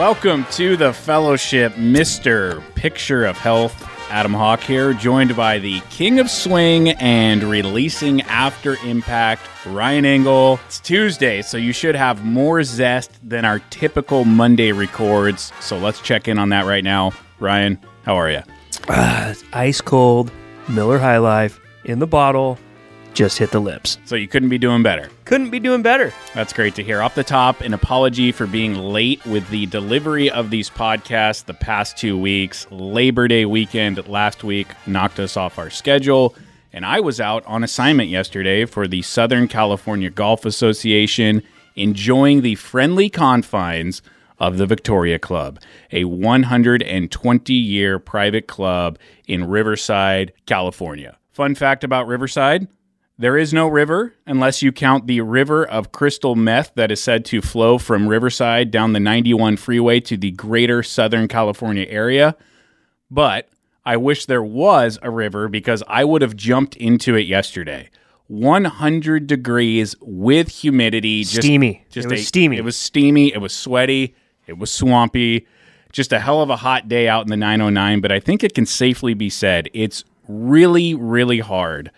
Welcome to the fellowship, Mr. Picture of Health. Adam Hawk here, joined by the King of Swing and releasing after impact, Ryan Engle. It's Tuesday, so you should have more zest than our typical Monday records. So let's check in on that right now. Ryan, how are you? Uh, ice cold Miller High Life in the bottle. Just hit the lips. So you couldn't be doing better. Couldn't be doing better. That's great to hear. Off the top, an apology for being late with the delivery of these podcasts the past two weeks. Labor Day weekend last week knocked us off our schedule. And I was out on assignment yesterday for the Southern California Golf Association, enjoying the friendly confines of the Victoria Club, a 120 year private club in Riverside, California. Fun fact about Riverside there is no river unless you count the river of crystal meth that is said to flow from Riverside down the 91 freeway to the greater Southern California area. But I wish there was a river because I would have jumped into it yesterday. 100 degrees with humidity. Just, Steamy. Just It was a- steamy. It was steamy. It was sweaty. It was swampy. Just a hell of a hot day out in the 909. But I think it can safely be said it's really, really hard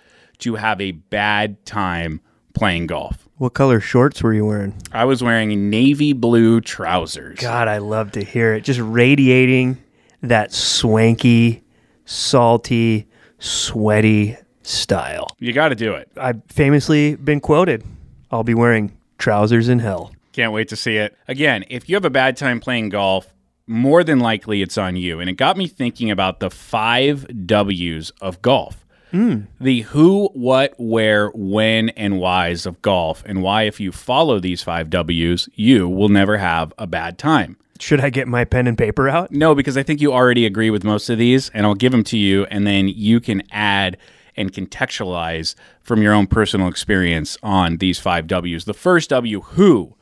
to have a bad time playing golf. What color shorts were you wearing? I was wearing navy blue trousers. God, I love to hear it. Just radiating that swanky, salty, sweaty style. You got to do it. I've famously been quoted I'll be wearing trousers in hell. Can't wait to see it. Again, if you have a bad time playing golf, more than likely it's on you. And it got me thinking about the five W's of golf. Hmm. The who, what, where, when, and whys of golf, and why, if you follow these five W's, you will never have a bad time. Should I get my pen and paper out? No, because I think you already agree with most of these, and I'll give them to you, and then you can add and contextualize from your own personal experience on these five W's. The first W, who.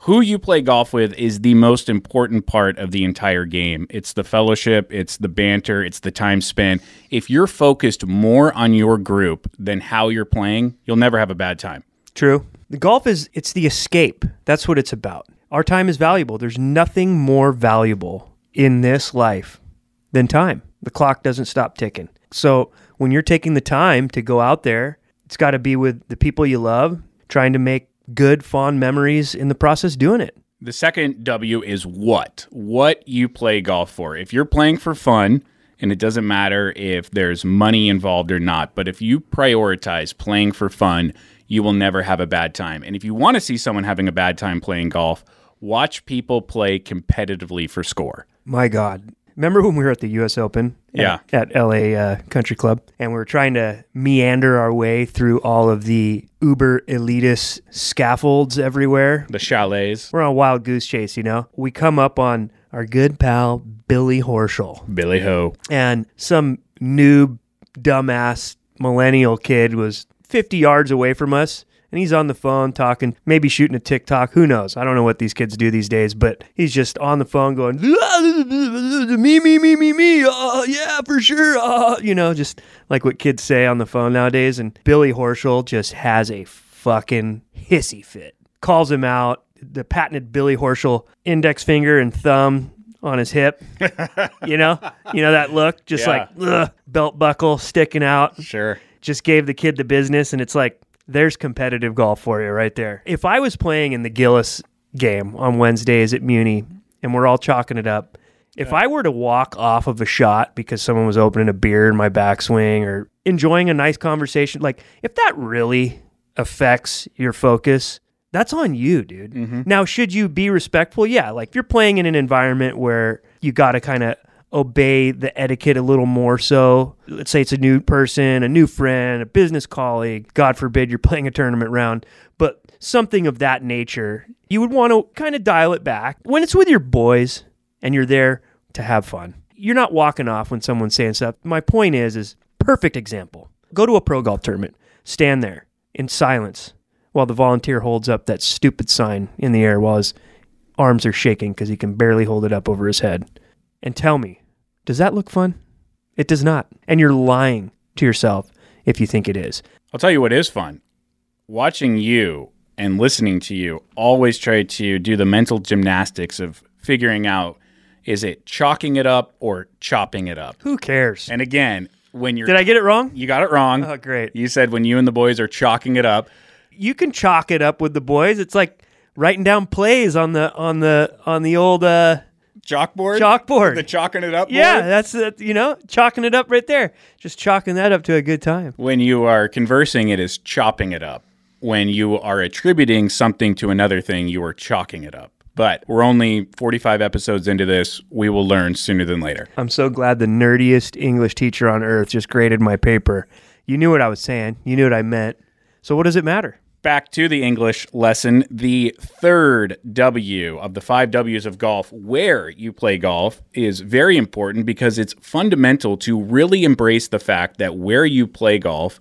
Who you play golf with is the most important part of the entire game. It's the fellowship, it's the banter, it's the time spent. If you're focused more on your group than how you're playing, you'll never have a bad time. True. The golf is it's the escape. That's what it's about. Our time is valuable. There's nothing more valuable in this life than time. The clock doesn't stop ticking. So when you're taking the time to go out there, it's got to be with the people you love, trying to make good, fond memories in the process doing it. The second W is what? What you play golf for. If you're playing for fun, and it doesn't matter if there's money involved or not, but if you prioritize playing for fun, you will never have a bad time. And if you want to see someone having a bad time playing golf, watch people play competitively for score. My God. Remember when we were at the U.S. Open? Yeah. At, at L.A. Uh, Country Club, and we were trying to meander our way through all of the uber elitist scaffolds everywhere. The chalets, We're on a wild goose chase, you know. We come up on our good pal Billy Horschel, Billy Ho. and some noob, dumbass millennial kid was 50 yards away from us. And he's on the phone talking, maybe shooting a TikTok. Who knows? I don't know what these kids do these days, but he's just on the phone going, me, me, me, me, me. Uh, yeah, for sure. Uh, you know, just like what kids say on the phone nowadays. And Billy Horschel just has a fucking hissy fit. Calls him out. The patented Billy Horschel index finger and thumb on his hip. you know, you know that look, just Yeah. like ugh, belt buckle sticking out. Sure. Just gave the kid the business, and it's like there's competitive golf for you right there. If I was playing in the Gillis game on Wednesdays at Muni, and we're all chalking it up. If I were to walk off of a shot because someone was opening a beer in my backswing or enjoying a nice conversation, like if that really affects your focus, that's on you, dude. Mm-hmm. Now, should you be respectful? Yeah, like if you're playing in an environment where you got to kind of obey the etiquette a little more so. Let's say it's a new person, a new friend, a business colleague. God forbid you're playing a tournament round, but something of that nature, you would want to kind of dial it back. When it's with your boys and you're there to have fun, you're not walking off when someone's saying stuff. My point is, is perfect example. Go to a pro golf tournament, stand there in silence while the volunteer holds up that stupid sign in the air while his arms are shaking because he can barely hold it up over his head. And tell me, does that look fun? It does not. And you're lying to yourself if you think it is. I'll tell you what is fun. Watching you and listening to you always try to do the mental gymnastics of figuring out is it chalking it up or chopping it up? Who cares? And again, when you're Did I get it wrong? you got it wrong. Oh, great. You said when you and the boys are chalking it up. You can chalk it up with the boys. It's like writing down plays on the on the on the old uh, Chalkboard? chalkboard. The chalking it up yeah, board? that's uh, you know chalking it up right there. Just chalking that up to a good time. When you are conversing, it is chopping it up. When you are attributing something to another thing, you are chalking it up. But we're only 45 episodes into this. We will learn sooner than later. I'm so glad the nerdiest English teacher on earth just graded my paper. You knew what I was saying. You knew what I meant. So what does it matter? Back to the English lesson. The third W of the five W's of golf, where you play golf, is very important because it's fundamental to really embrace the fact that where you play golf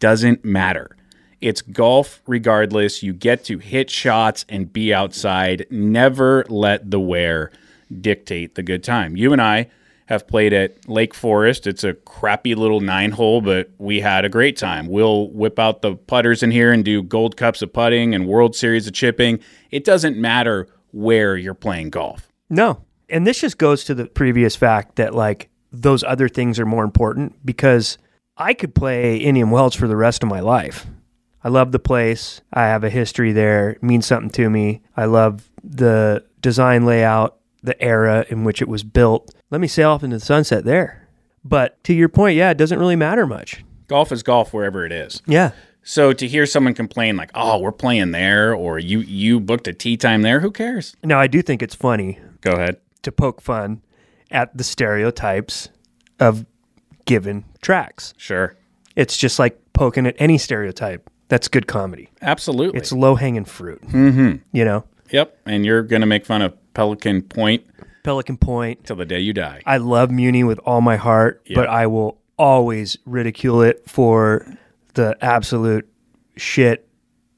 doesn't matter. It's golf regardless. You get to hit shots and be outside. Never let the where dictate the good time. You and I have played at Lake Forest. It's a crappy little nine hole, but we had a great time. We'll whip out the putters in here and do gold cups of putting and World Series of chipping. It doesn't matter where you're playing golf. No. And this just goes to the previous fact that like those other things are more important because I could play Indian Wells for the rest of my life. I love the place. I have a history there. It means something to me. I love the design layout, the era in which it was built. Let me sail off into the sunset there. But to your point, yeah, it doesn't really matter much. Golf is golf wherever it is. Yeah. So to hear someone complain like, "Oh, we're playing there," or "You you booked a tea time there," who cares? Now, I do think it's funny Go ahead. to poke fun at the stereotypes of given tracks. Sure. It's just like poking at any stereotype. That's good comedy. Absolutely. It's low hanging fruit. Mm-hmm. You know, yep. And you're gonna make fun of Pelican Point Pelican Point. till the day you die. I love Muni with all my heart, but I will always ridicule it for the absolute shit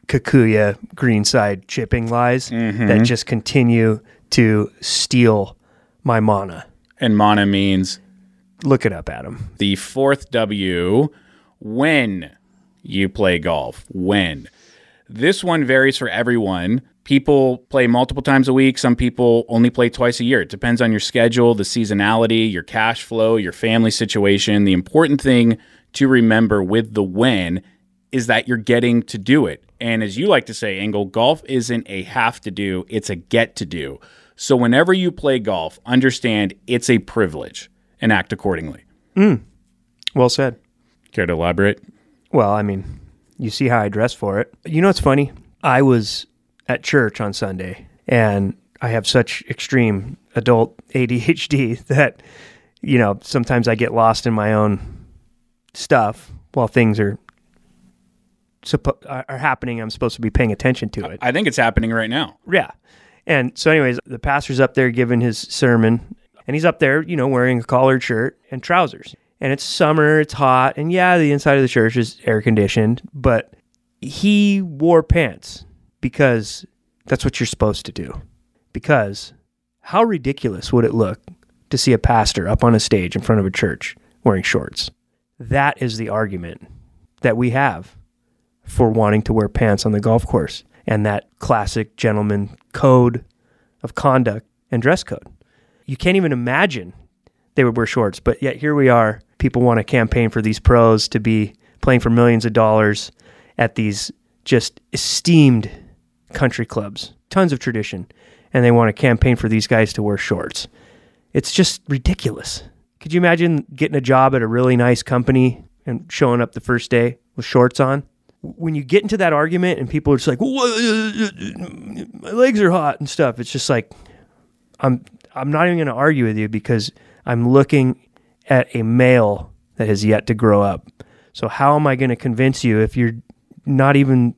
kikuyu greenside chipping lies mm-hmm. that just continue to steal my mana. And mana means Look it up, Adam. the fourth W when you play golf. When. This one varies for everyone. People play multiple times a week. Some people only play twice a year. It depends on your schedule, the seasonality, your cash flow, your family situation. The important thing to remember with the when is that you're getting to do it. And as you like to say, Engle, golf isn't a have to do, it's a get to do. So whenever you play golf, understand it's a privilege and act accordingly. Mm. Well said. Care to elaborate? Well, I mean, you see how I dress for it. You know what's funny? I was at church on Sunday and I have such extreme adult ADHD that, you know, sometimes I get lost in my own stuff while things are suppo- are are happening. I'm supposed to be paying attention to it. I think it's happening right now. Yeah. And so, anyways, the pastor's up there giving his sermon, and he's up there, you know, wearing a collared shirt and trousers. And it's summer, it's hot, and yeah, the inside of the church is air conditioned, but he wore pants because that's what you're supposed to do. Because how ridiculous would it look to see a pastor up on a stage in front of a church wearing shorts? That is the argument that we have for wanting to wear pants on the golf course and that classic gentleman code of conduct and dress code. You can't even imagine they would wear shorts, but yet here we are. People want to campaign for these pros to be playing for millions of dollars at these just esteemed country clubs, tons of tradition, and they want to campaign for these guys to wear shorts. It's just ridiculous. Could you imagine getting a job at a really nice company and showing up the first day with shorts on? When you get into that argument and people are just like, my legs are hot and stuff, it's just like, I'm I'm not even going to argue with you because I'm looking at a male that has yet to grow up. So how am I going to convince you if you're not even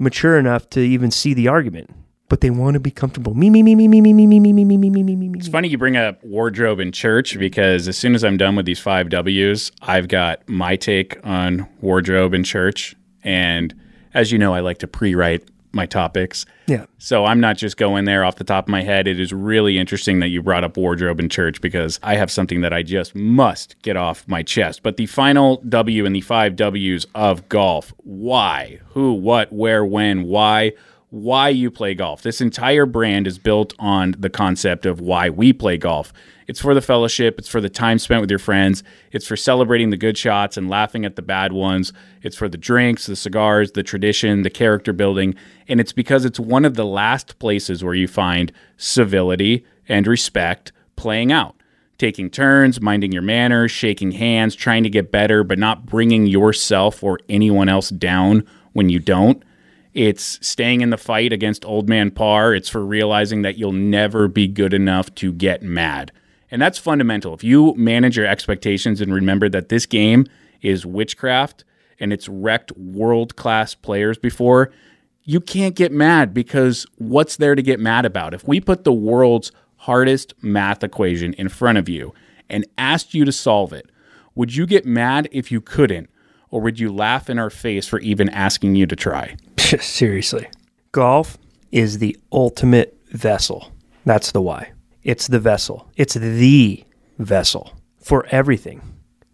mature enough to even see the argument? But they want to be comfortable. Me me me me me me me me me me me me me me me me. It's funny you bring up wardrobe in church because as soon as I'm done with these five W's, I've got my take on wardrobe in church. And as you know, I like to pre write my topics. Yeah. So I'm not just going there off the top of my head. It is really interesting that you brought up wardrobe in church because I have something that I just must get off my chest. But the final W and the five W's of golf why, who, what, where, when, why. Why you play golf. This entire brand is built on the concept of why we play golf. It's for the fellowship, it's for the time spent with your friends, it's for celebrating the good shots and laughing at the bad ones, it's for the drinks, the cigars, the tradition, the character building, and it's because it's one of the last places where you find civility and respect playing out. Taking turns, minding your manners, shaking hands, trying to get better, but not bringing yourself or anyone else down when you don't it's staying in the fight against old man par. It's for realizing that you'll never be good enough to get mad. And that's fundamental. If you manage your expectations and remember that this game is witchcraft and it's wrecked world class players before, you can't get mad because what's there to get mad about? If we put the world's hardest math equation in front of you and asked you to solve it, would you get mad if you couldn't? Or would you laugh in our face for even asking you to try? Seriously. Golf is the ultimate vessel. That's the why. It's the vessel. It's the vessel for everything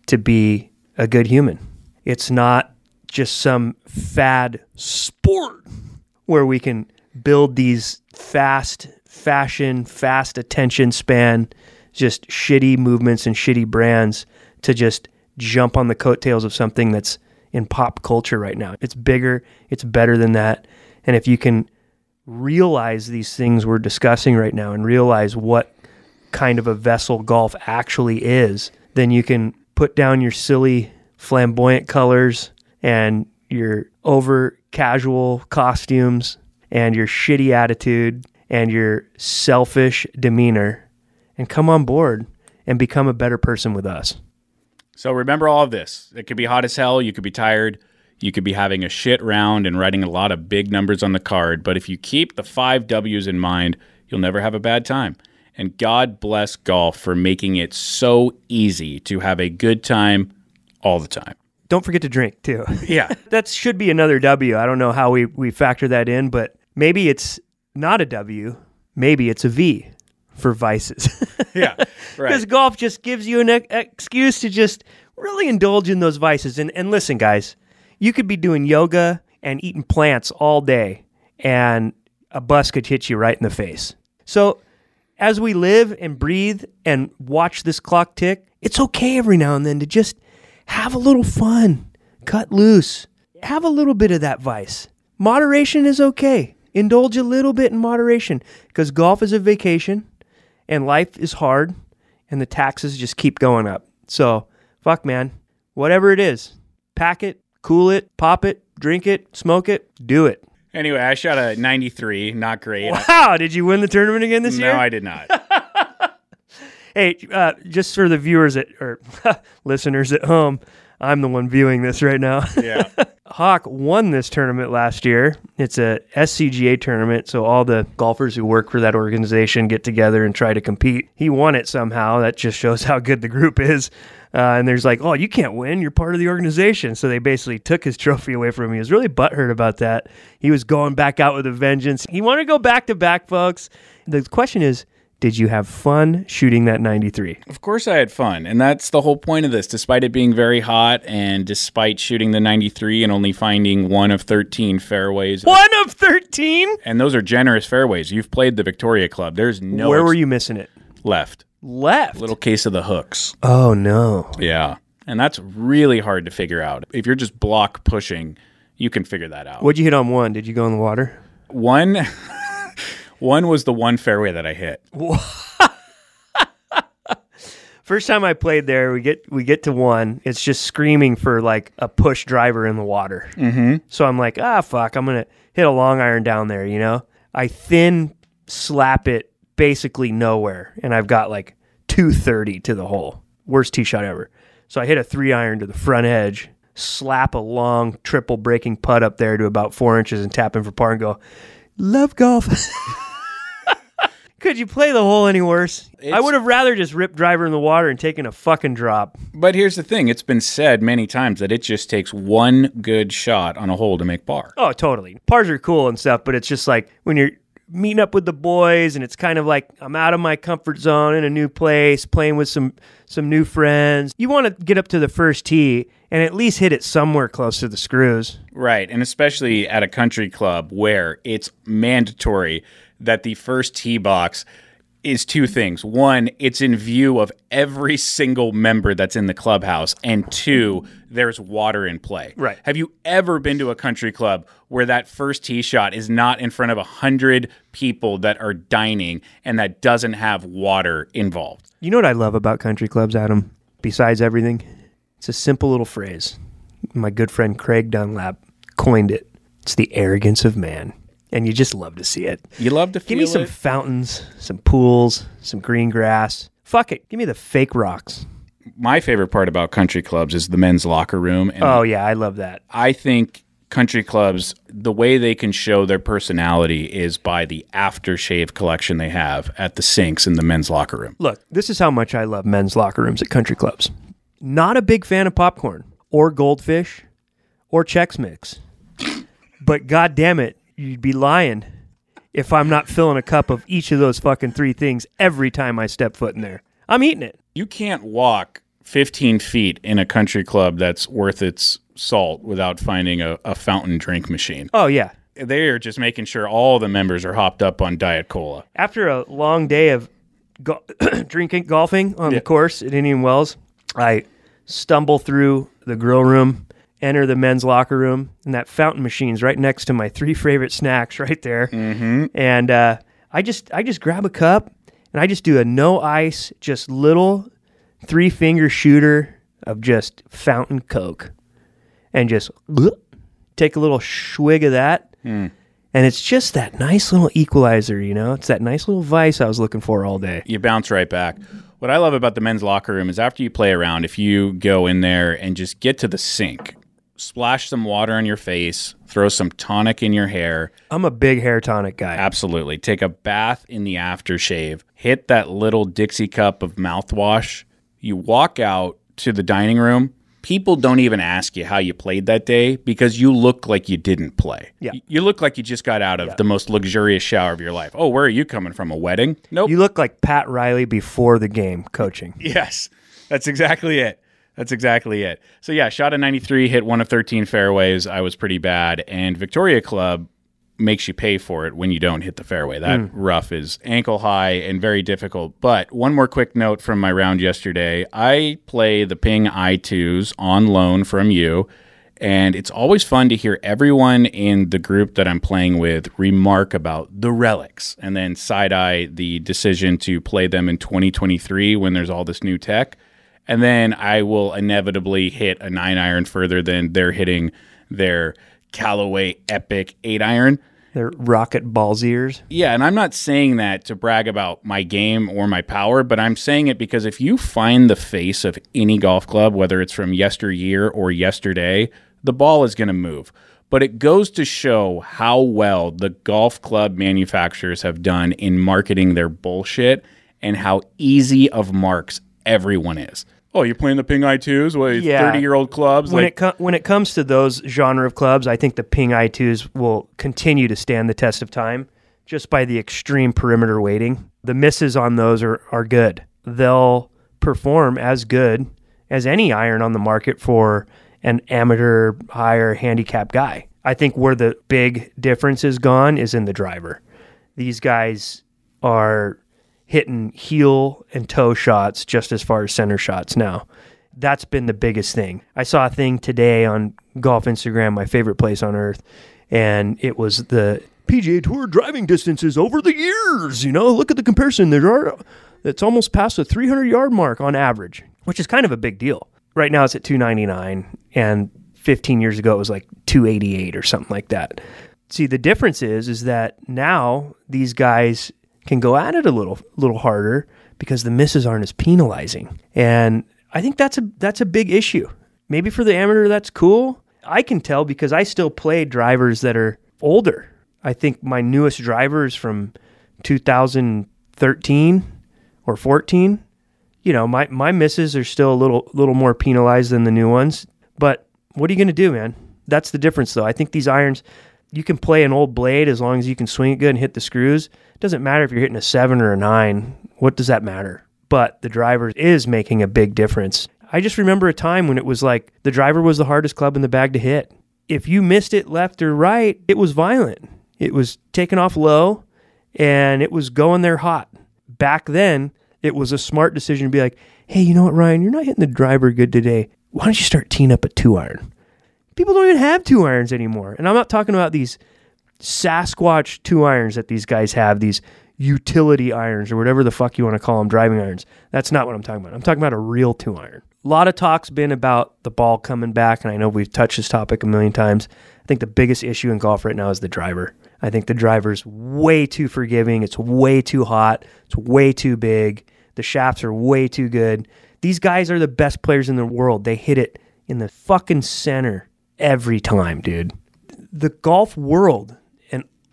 to be a good human. It's not just some fad sport where we can build these fast fashion, fast attention span, just shitty movements and shitty brands to just jump on the coattails of something that's in pop culture right now. It's bigger, it's better than that. And if you can realize these things we're discussing right now and realize what kind of a vessel golf actually is, then you can put down your silly flamboyant colors and your over casual costumes and your shitty attitude and your selfish demeanor and come on board and become a better person with us. So remember all of this. It could be hot as hell. You could be tired. You could be having a shit round and writing a lot of big numbers on the card. But if you keep the five W's in mind, you'll never have a bad time. And God bless golf for making it so easy to have a good time all the time. Don't forget to drink too. Yeah. that should be another W. I don't know how we, we factor that in, but maybe it's not a W. Maybe it's a V for vices. yeah, Because golf just gives you an ex- excuse to just really indulge in those vices. And, and listen, guys, you could be doing yoga and eating plants all day, and a bus could hit you right in the face. So, as we live and breathe and watch this clock tick, it's okay every now and then to just have a little fun, cut loose, have a little bit of that vice. Moderation is okay. Indulge a little bit in moderation because golf is a vacation and life is hard and the taxes just keep going up. So, fuck, man, whatever it is, pack it, cool it, pop it, drink it, smoke it, do it. Anyway, I shot a 93. Not great. Wow, did you win the tournament again this no, year? No, I did not. Hey, uh, just for the viewers at, or listeners at home, I'm the one viewing this right now. Yeah. Hawk won this tournament last year. It's a SCGA tournament, so all the golfers who work for that organization get together and try to compete. He won it somehow. That just shows how good the group is. Uh, and there's like, oh, you can't win. You're part of the organization. So they basically took his trophy away from him. He was really butthurt about that. He was going back out with a vengeance. He wanted to go back to back, folks. The question is, did you have fun shooting that 93? Of course, I had fun. And that's the whole point of this. Despite it being very hot and despite shooting the 93 and only finding one of 13 fairways, One of 13? and those are generous fairways. You've played the Victoria Club. There's no Where ex- were you missing it? left. Left. Little case of the hooks. Oh, no. Yeah. And that's really hard to figure out. If you're just block pushing, you can figure that out. What'd you hit on one? Did you go in the water? One one was the one fairway that I hit. First time I played there, we get we get to one. It's just screaming for like a push driver in the water. Mm-hmm. So I'm like, ah, fuck, I'm gonna hit a long iron down there. You know, I thin slap it basically nowhere, and I've got like 230 to the hole. Worst tee shot ever. So I hit a three iron to the front edge, slap a long triple breaking putt up there to about four inches, and tap in for par and go. Love golf. Could you play the hole any worse? I would have rather just ripped driver in the water and taken a fucking drop. But here's the thing, it's been said many times that it just takes one good shot on a hole to make par. Oh, totally. Pars are cool and stuff, but it's just like when you're meeting up with the boys and it's kind of like I'm out of my comfort zone in a new place, playing with some some new friends. You want to get up to the first tee and at least hit it somewhere close to the screws. Right. And especially at a country club where it's mandatory that the first tee box is two things. One, it's in view of every single member that's in the clubhouse. And two, there's water in play. Right. Have you ever been to a country club where that first tee shot is not in front of a hundred people that are dining and that doesn't have water involved? You know what I love about country clubs, Adam? Besides everything, it's a simple little phrase. My good friend Craig Dunlap coined it. It's the arrogance of man. And you just love to see it. You love to Give me some it. fountains, some pools, some green grass. Fuck it. Give me the fake rocks. My favorite part about country clubs is the men's locker room. And Oh, yeah. I love that. I think country clubs, the way they can show their personality is by the aftershave collection they have at the sinks in the men's locker room. Look, this is how much I love men's locker rooms at country clubs. Not a big fan of popcorn or goldfish or Chex Mix. But god damn it, you'd be lying if I'm not filling a cup of each of those fucking three things every time I step foot in there. I'm eating it. You can't walk 15 feet in a country club that's worth its salt without finding a, a fountain drink machine. Oh yeah. They are just making sure all the members are hopped up on Diet Cola. After a long day of go- drinking golfing on Yeah. the course at Indian Wells, I stumble through the grill room, enter the men's locker room, and that fountain machine's right next to my three favorite snacks right there. Mm-hmm. And uh, I just I just grab a cup and I just do a no ice, just little three finger shooter of just fountain Coke, and just take a little swig of that. And it's just that nice little equalizer, you know? It's that nice little vice I was looking for all day. you bounce right back. What I love about the men's locker room is after you play around, if you go in there and just get to the sink, splash some water on your face, throw some tonic in your hair, I'm a big hair tonic guy. absolutely take a bath in the aftershave, hit that little Dixie cup of mouthwash, you walk out to the dining room. People don't even ask you how you played that day because you look like you didn't play. Yeah. You look like you just got out of the most luxurious shower of your life. Oh, where are you coming from? A wedding? Nope. You look like Pat Riley before the game coaching. Yes, that's exactly it. That's exactly it. So yeah, shot a 93, hit one of 13 fairways. I was pretty bad, and Victoria Club makes you pay for it when you don't hit the fairway. That hmm. rough is ankle high and very difficult. But one more quick note from my round yesterday. I play the Ping Eye 2s on loan from you. And it's always fun to hear everyone in the group that I'm playing with remark about the relics and then side eye the decision to play them in 2023 when there's all this new tech. And then I will inevitably hit a nine iron further than they're hitting their Callaway Epic eight iron. They're rocket balls ears. Yeah, and I'm not saying that to brag about my game or my power, but I'm saying it because if you find the face of any golf club, whether it's from yesteryear or yesterday, the ball is going to move. But it goes to show how well the golf club manufacturers have done in marketing their bullshit and how easy of marks everyone is. Oh, you're playing the Ping Eye 2s? What, Yeah. 30 year old clubs? When like, it com- when it comes to those genre of clubs, I think the Ping Eye 2s will continue to stand the test of time just by the extreme perimeter weighting. The misses on those are, are good. They'll perform as good as any iron on the market for an amateur higher handicap guy. I think where the big difference is gone is in the driver. These guys are hitting heel and toe shots just as far as center shots now. That's been the biggest thing. I saw a thing today on Golf Instagram, my favorite place on earth, and it was the PGA Tour driving distances over the years. You know, look at the comparison. There are it's almost past the 300 yard mark on average, which is kind of a big deal. Right now it's at 299, and 15 years ago it was like 288 or something like that. See, the difference is is that now these guys can go at it a little little harder because the misses aren't as penalizing. And I think that's a that's a big issue. Maybe for the amateur that's cool. I can tell because I still play drivers that are older. I think my newest driver is from 2013 or 14. You know, my my misses are still a little little more penalized than the new ones. But what are you going to do, man? That's the difference though. I think these irons you can play an old blade as long as you can swing it good and hit the screws. Doesn't matter if you're hitting a seven or a nine. What does that matter? But the driver is making a big difference. I just remember a time when it was like the driver was the hardest club in the bag to hit. If you missed it left or right, it was violent. It was taken off low and it was going there hot. Back then, it was a smart decision to be like, hey, you know what, Ryan, you're not hitting the driver good today. Why don't you start teeing up a two iron? People don't even have two irons anymore. And I'm not talking about these Sasquatch two irons that these guys have, these utility irons or whatever the fuck you want to call them, driving irons. That's not what I'm talking about. I'm talking about a real two iron. A lot of talk's been about the ball coming back, and I know we've touched this topic a million times. I think the biggest issue in golf right now is the driver. I think the driver's way too forgiving. It's way too hot. It's way too big. The shafts are way too good. These guys are the best players in the world. They hit it in the fucking center every time, dude. The golf world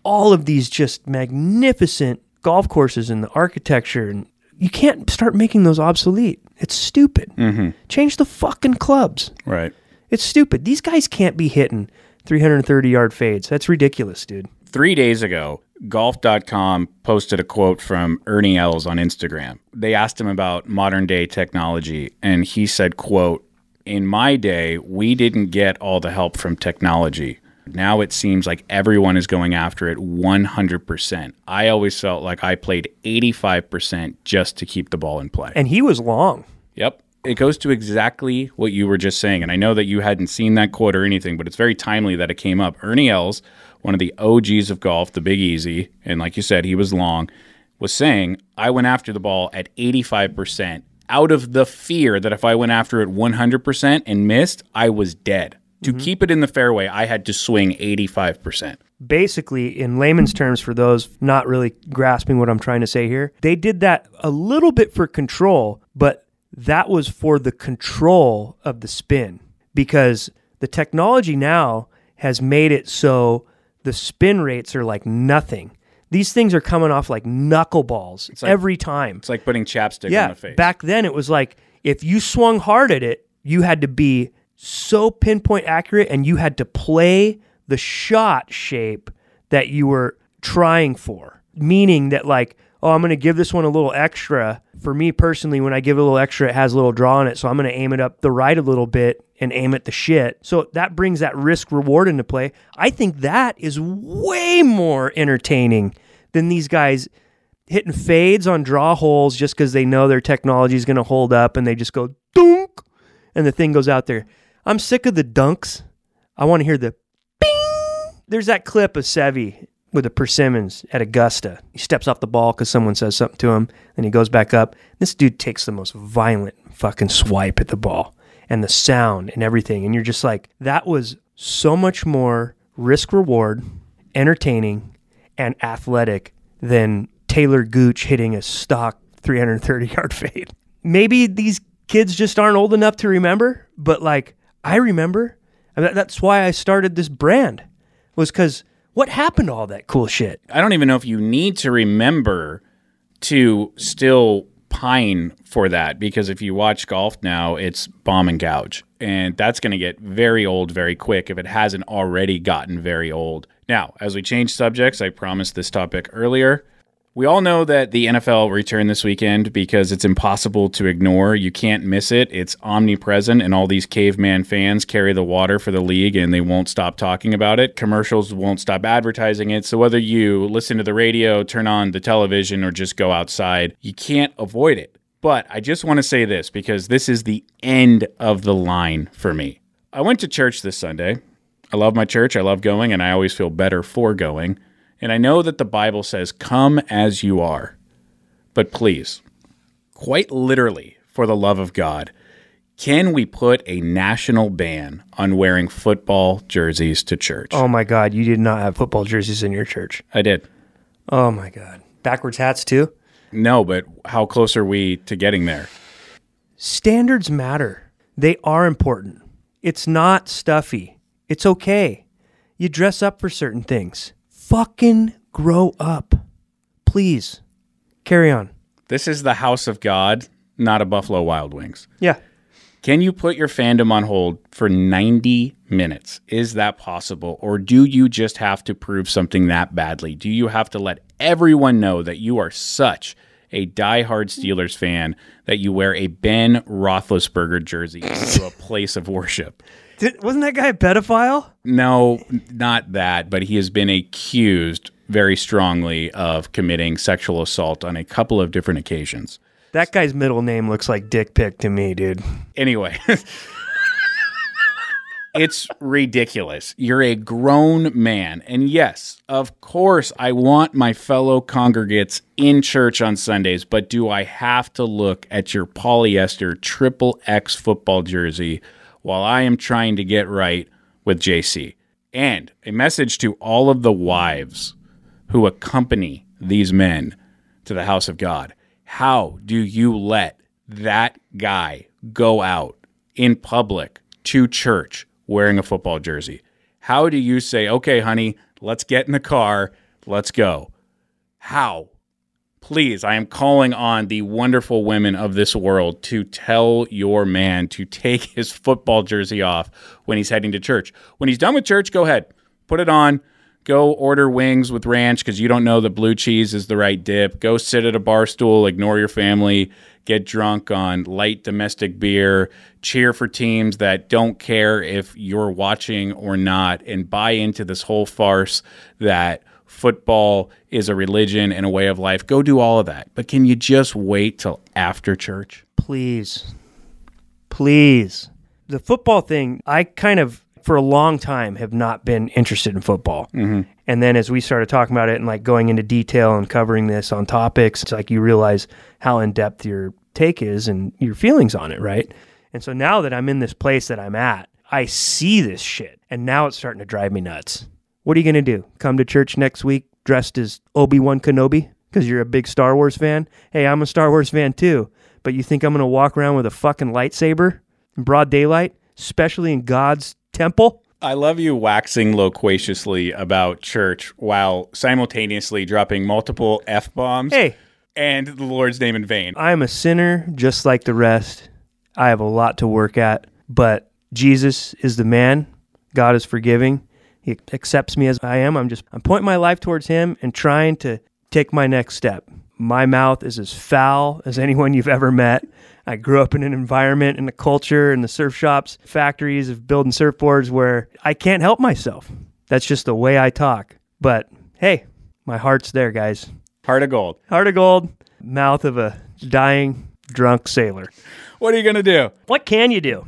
all of these just magnificent golf courses and the architecture and you can't start making those obsolete. It's stupid. Mm-hmm. Change the fucking clubs. Right. It's stupid. These guys can't be hitting 330 yard fades. That's ridiculous, dude. Three days ago, golf.com posted a quote from Ernie Els on Instagram. They asked him about modern day technology, and he said, quote, in my day, we didn't get all the help from technology. Now it seems like everyone is going after it 100%. I always felt like I played 85% just to keep the ball in play. And he was long. Yep. It goes to exactly what you were just saying. And I know that you hadn't seen that quote or anything, but it's very timely that it came up. Ernie Els, one of the OGs of golf, the Big Easy, and like you said, he was long, was saying, I went after the ball at 85% out of the fear that if I went after it 100% and missed, I was dead. To mm-hmm. keep it in the fairway, I had to swing 85%. Basically, in layman's terms, for those not really grasping what I'm trying to say here, they did that a little bit for control, but that was for the control of the spin because the technology now has made it so the spin rates are like nothing. These things are coming off like knuckleballs like- every time. It's like putting chapstick yeah, on the face. back then it was like if you swung hard at it, you had to be so pinpoint accurate and you had to play the shot shape that you were trying for. Meaning that like, oh, I'm going to give this one a little extra. For me personally, when I give it a little extra, it has a little draw on it, so I'm going to aim it up the right a little bit and aim at the shit. So that brings that risk reward into play. I think that is way more entertaining than these guys hitting fades on draw holes just because they know their technology is going to hold up and they just go dunk and the thing goes out there. I'm sick of the dunks. I want to hear the bing. There's that clip of Seve with the persimmons at Augusta. He steps off the ball because someone says something to him, and he goes back up. This dude takes the most violent fucking swipe at the ball and the sound and everything. And you're just like, that was so much more risk reward, entertaining, and athletic than Talor Gooch hitting a stock 330 yard fade. Maybe these kids just aren't old enough to remember, but like I remember. That's why I started this brand was because what happened to all that cool shit? I don't even know if you need to remember to still pine for that because if you watch golf now, it's bomb and gouge. And that's going to get very old very quick if it hasn't already gotten very old. Now, as we change subjects, I promised this topic earlier. We all know that the NFL returned this weekend because it's impossible to ignore. You can't miss it. It's omnipresent, and all these caveman fans carry the water for the league and they won't stop talking about it. Commercials won't stop advertising it. So, whether you listen to the radio, turn on the television, or just go outside, you can't avoid it. But I just want to say this because this is the end of the line for me. I went to church this Sunday. I love my church. I love going, and I always feel better for going. And I know that the Bible says, Come as you are. But please, quite literally, for the love of God, can we put a national ban on wearing football jerseys to church? Oh my God, you did not have football jerseys in your church. I did. Oh my God. Backwards hats too? No, but how close are we to getting there? Standards matter. They are important. It's not stuffy. It's okay. You dress up for certain things. Fucking grow up. Please. Carry on. This is the house of God, not a Buffalo Wild Wings. Yeah. Can you put your fandom on hold for 90 minutes? Is that possible? Or do you just have to prove something that badly? Do you have to let everyone know that you are such a diehard Steelers fan that you wear a Ben Roethlisberger jersey to a place of worship. Did, wasn't that guy a pedophile? No, not that, but he has been accused very strongly of committing sexual assault on a couple of different occasions. That guy's middle name looks like Dick Pick to me, dude. Anyway, it's ridiculous. You're a grown man. And yes, of course, I want my fellow congregates in church on Sundays, but do I have to look at your polyester triple X football jersey while I am trying to get right with JC? And a message to all of the wives who accompany these men to the house of God. How do you let that guy go out in public to church wearing a football jersey? How do you say, okay, honey, let's get in the car, let's go? How? Please, I am calling on the wonderful women of this world to tell your man to take his football jersey off when he's heading to church. When he's done with church, go ahead, put it on. Go order wings with ranch because you don't know that blue cheese is the right dip. Go sit at a bar stool, ignore your family, get drunk on light domestic beer, cheer for teams that don't care if you're watching or not, and buy into this whole farce that football is a religion and a way of life. Go do all of that. But can you just wait till after church? Please. Please. The football thing, I kind of for a long time have not been interested in football. Mm-hmm. And then as we started talking about it and like going into detail and covering this on topics, it's like you realize how in depth your take is and your feelings on it, right? And so now that I'm in this place that I'm at, I see this shit. And now it's starting to drive me nuts. What are you going to do? Come to church next week dressed as Obi Wan Kenobi because you're a big Star Wars fan? Hey, I'm a Star Wars fan too. But you think I'm going to walk around with a fucking lightsaber in broad daylight, especially in God's temple? I love you waxing loquaciously about church while simultaneously dropping multiple F bombs Hey, and the Lord's name in vain. I am a sinner just like the rest. I have a lot to work at, but Jesus is the man. God is forgiving. He accepts me as I am. I'm just I'm pointing my life towards him and trying to take my next step. My mouth is as foul as anyone you've ever met. I grew up in an environment in the culture in the surf shops, factories of building surfboards where I can't help myself. That's just the way I talk. But hey, my heart's there, guys. Heart of gold. Heart of gold, mouth of a dying drunk sailor. What are you going to do? What can you do?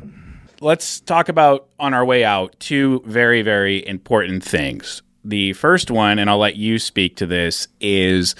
Let's talk about on our way out two very, very important things. The first one, and I'll let you speak to this, is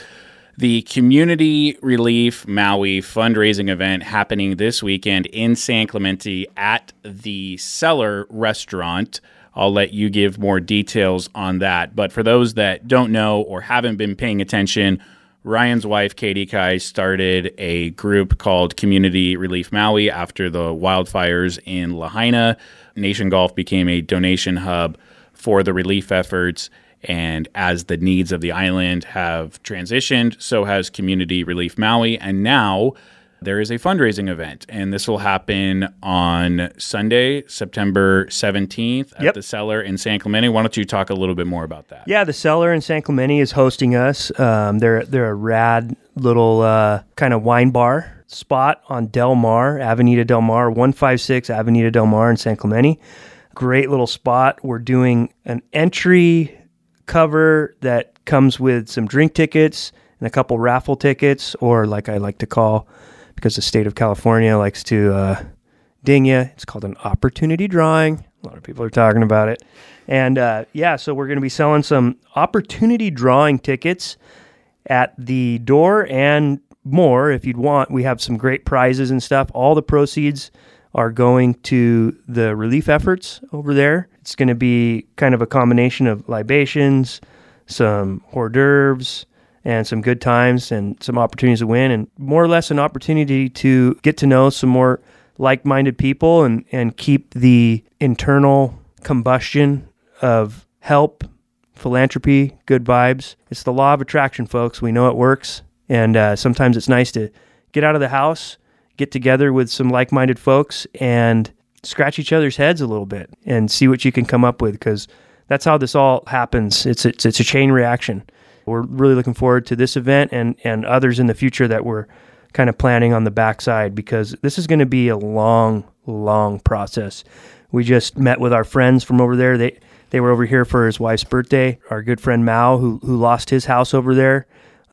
the Community Relief Maui fundraising event happening this weekend in San Clemente at the Cellar Restaurant. I'll let you give more details on that. But for those that don't know or haven't been paying attention, Ryan's wife, Katie Kai, started a group called Community Relief Maui after the wildfires in Lahaina. Nation Golf became a donation hub for the relief efforts. And as the needs of the island have transitioned, so has Community Relief Maui. And now there is a fundraising event, and this will happen on Sunday, September 17th at Yep. the Cellar in San Clemente. Why don't you talk a little bit more about that? Yeah, the cellar in San Clemente is hosting us. Um, they're they're a rad little uh, kind of wine bar spot on Del Mar, Avenida Del Mar, one five six Avenida Del Mar in San Clemente. Great little spot. We're doing an entry cover that comes with some drink tickets and a couple raffle tickets, or like I like to call, because the state of California likes to uh, ding you. It's called an opportunity drawing. A lot of people are talking about it. And uh, yeah, so we're going to be selling some opportunity drawing tickets at the door and more if you'd want. We have some great prizes and stuff. All the proceeds are going to the relief efforts over there. It's going to be kind of a combination of libations, some hors d'oeuvres, and some good times and some opportunities to win, and more or less an opportunity to get to know some more like minded people and, and keep the internal combustion of help, philanthropy, good vibes. It's the law of attraction, folks. We know it works. And uh, sometimes it's nice to get out of the house, get together with some like minded folks, and scratch each other's heads a little bit and see what you can come up with because that's how this all happens. It's, it's, it's a chain reaction. We're really looking forward to this event and, and others in the future that we're kind of planning on the backside because this is going to be a long, long process. We just met with our friends from over there. They they were over here for his wife's birthday. Our good friend Mao, who who lost his house over there,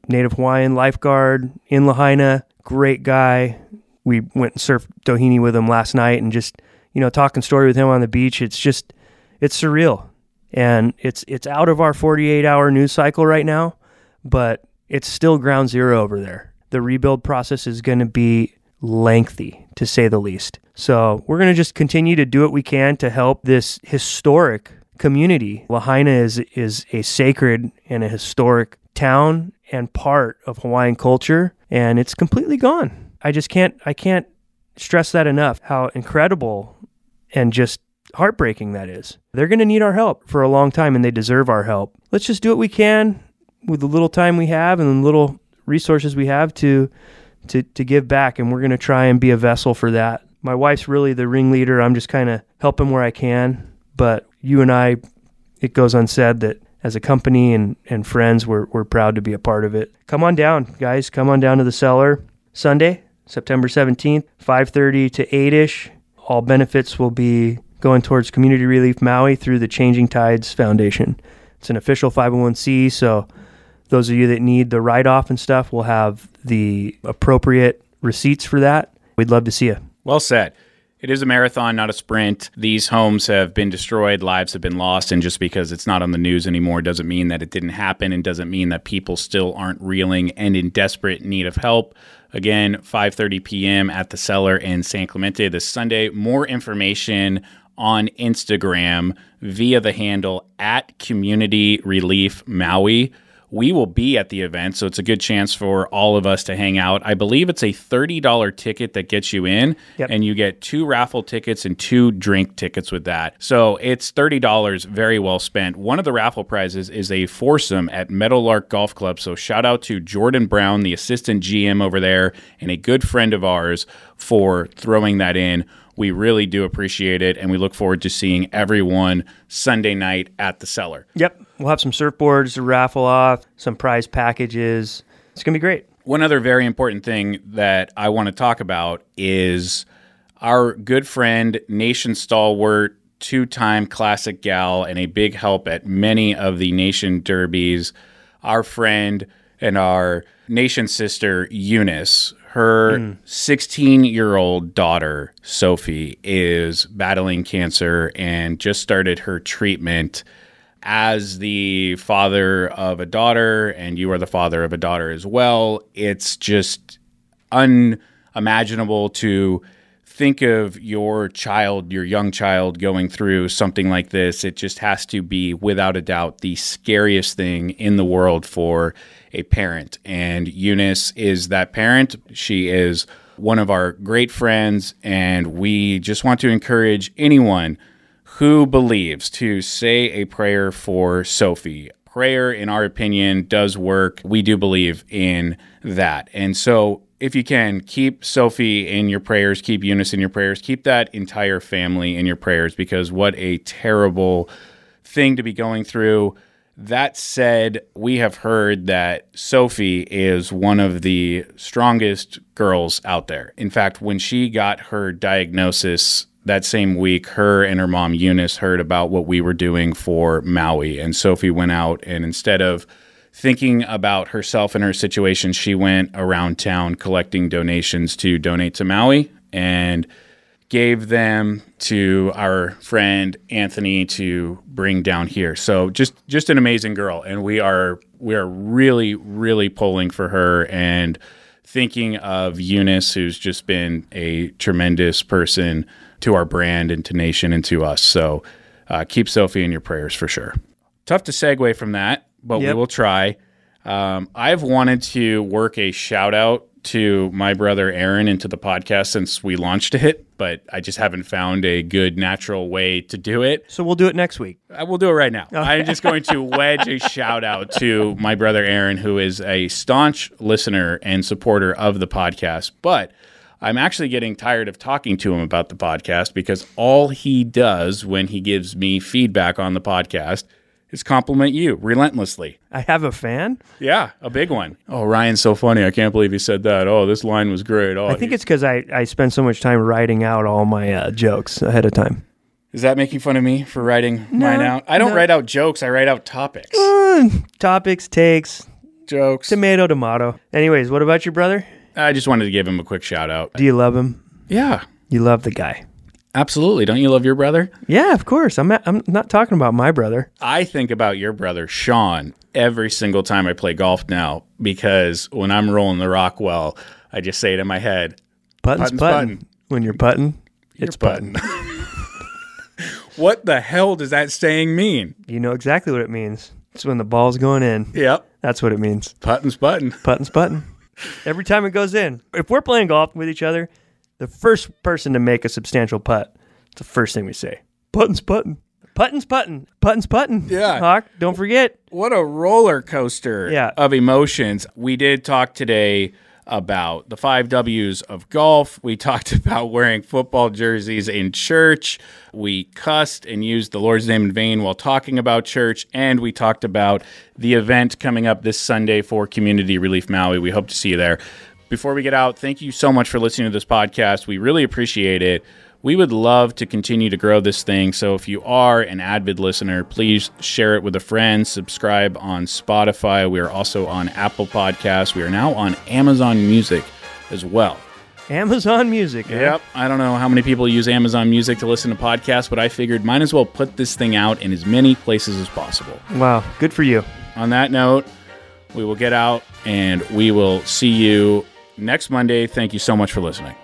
Native Hawaiian lifeguard in Lahaina, great guy. We went and surfed Doheny with him last night and just you know talking story with him on the beach. It's just it's surreal, and it's it's out of our 48 hour news cycle right now, but it's still ground zero over there. The rebuild process is going to be lengthy to say the least. So we're going to just continue to do what we can to help this historic community. Lahaina is is a sacred and a historic town and part of Hawaiian culture, and it's completely gone. I just can't I can't stress that enough. How incredible and just heartbreaking that is. They're going to need our help for a long time, and they deserve our help. Let's just do what we can with the little time we have and the little resources we have to to to give back, and we're going to try and be a vessel for that. My wife's really the ringleader. I'm just kind of helping where I can, but you and I, it goes unsaid that as a company and, and friends, we're, we're proud to be a part of it. Come on down, guys. Come on down to the cellar Sunday, September 17th, 5.30 to 8ish. All benefits will be going towards Community Relief Maui through the Changing Tides Foundation. It's an official 501c, so those of you that need the write off and stuff will have the appropriate receipts for that. We'd love to see you. Well said. It is a marathon, not a sprint. These homes have been destroyed, lives have been lost, and just because it's not on the news anymore doesn't mean that it didn't happen and doesn't mean that people still aren't reeling and in desperate need of help. Again, 5:30 p.m. at the cellar in San Clemente this Sunday. More information on Instagram via the handle at Community Relief Maui we will be at the event, so it's a good chance for all of us to hang out. I believe it's a $30 ticket that gets you in, yep. and you get two raffle tickets and two drink tickets with that. So it's $30 very well spent. One of the raffle prizes is a foursome at Meadowlark Golf Club. So shout out to Jordan Brown, the assistant GM over there, and a good friend of ours for throwing that in. We really do appreciate it, and we look forward to seeing everyone Sunday night at the cellar. Yep. We'll have some surfboards to raffle off, some prize packages. It's going to be great. One other very important thing that I want to talk about is our good friend, nation stalwart, two time classic gal, and a big help at many of the nation derbies, our friend and our nation sister, Eunice. Her 16 mm. year old daughter, Sophie, is battling cancer and just started her treatment as the father of a daughter, and you are the father of a daughter as well. It's just unimaginable to think of your child, your young child, going through something like this. It just has to be, without a doubt, the scariest thing in the world for a parent. And Eunice is that parent. She is one of our great friends, and we just want to encourage anyone who believes to say a prayer for Sophie. Prayer, in our opinion, does work. We do believe in that. And so, if you can, keep Sophie in your prayers, keep Eunice in your prayers, keep that entire family in your prayers because what a terrible thing to be going through. That said, we have heard that Sophie is one of the strongest girls out there. In fact, when she got her diagnosis that same week, her and her mom Eunice heard about what we were doing for Maui. And Sophie went out and instead of thinking about herself and her situation, she went around town collecting donations to donate to Maui and gave them to our friend Anthony to bring down here. So just just an amazing girl, and we are we are really really pulling for her and thinking of Eunice, who's just been a tremendous person to our brand and to Nation and to us. So uh, keep Sophie in your prayers for sure. Tough to segue from that, but yep. we will try. Um, I've wanted to work a shout out to my brother Aaron into the podcast since we launched it, but I just haven't found a good natural way to do it. So we'll do it next week. I will do it right now. Okay. I'm just going to wedge a shout out to my brother Aaron, who is a staunch listener and supporter of the podcast. But I'm actually getting tired of talking to him about the podcast because all he does when he gives me feedback on the podcast is compliment you relentlessly. I have a fan. Yeah, a big one. Oh, Ryan's so funny. I can't believe he said that. Oh, this line was great. Oh, I think it's because I, I spend so much time writing out all my uh, jokes ahead of time. is that making fun of me for writing mine out? I don't no. write out jokes. I write out topics. Uh, topics, takes, jokes. tomato, tomato. Anyways, what about your brother? I just wanted to give him a quick shout out. Do you love him? Yeah, You love the guy. Absolutely. Don't you love your brother? Yeah, of course. I'm not, I'm not talking about my brother. I think about your brother Sean every single time I play golf now because when I'm rolling the rock well, I just say it in my head. Putting. putting. When you're putting, it's You're putting. What the hell does that saying mean? You know exactly what it means. It's when the ball's going in. Yep, That's what it means. putting's button. Putting's putting. Every time it goes in. If we're playing golf with each other, the first person to make a substantial putt, it's the first thing we say. Putting's putting. Putting's putting. Putting's putting. Yeah. Hawk, don't forget. What a roller coaster Yeah. of emotions. We did talk today about the five W's of golf. We talked about wearing football jerseys in church. We cussed and used the Lord's name in vain while talking about church. And we talked about the event coming up this Sunday for Community Relief Maui. We hope to see you there. Before we get out, thank you so much for listening to this podcast. We really appreciate it. We would love to continue to grow this thing. So if you are an avid listener, please share it with a friend. Subscribe on Spotify. We are also on Apple Podcasts. We are now on Amazon Music as well. Amazon Music. huh? Yep. I don't know how many people use Amazon Music to listen to podcasts, but I figured might as well put this thing out in as many places as possible. Wow. Good for you. On that note, we will get out and we will see you next Monday. Thank you so much for listening.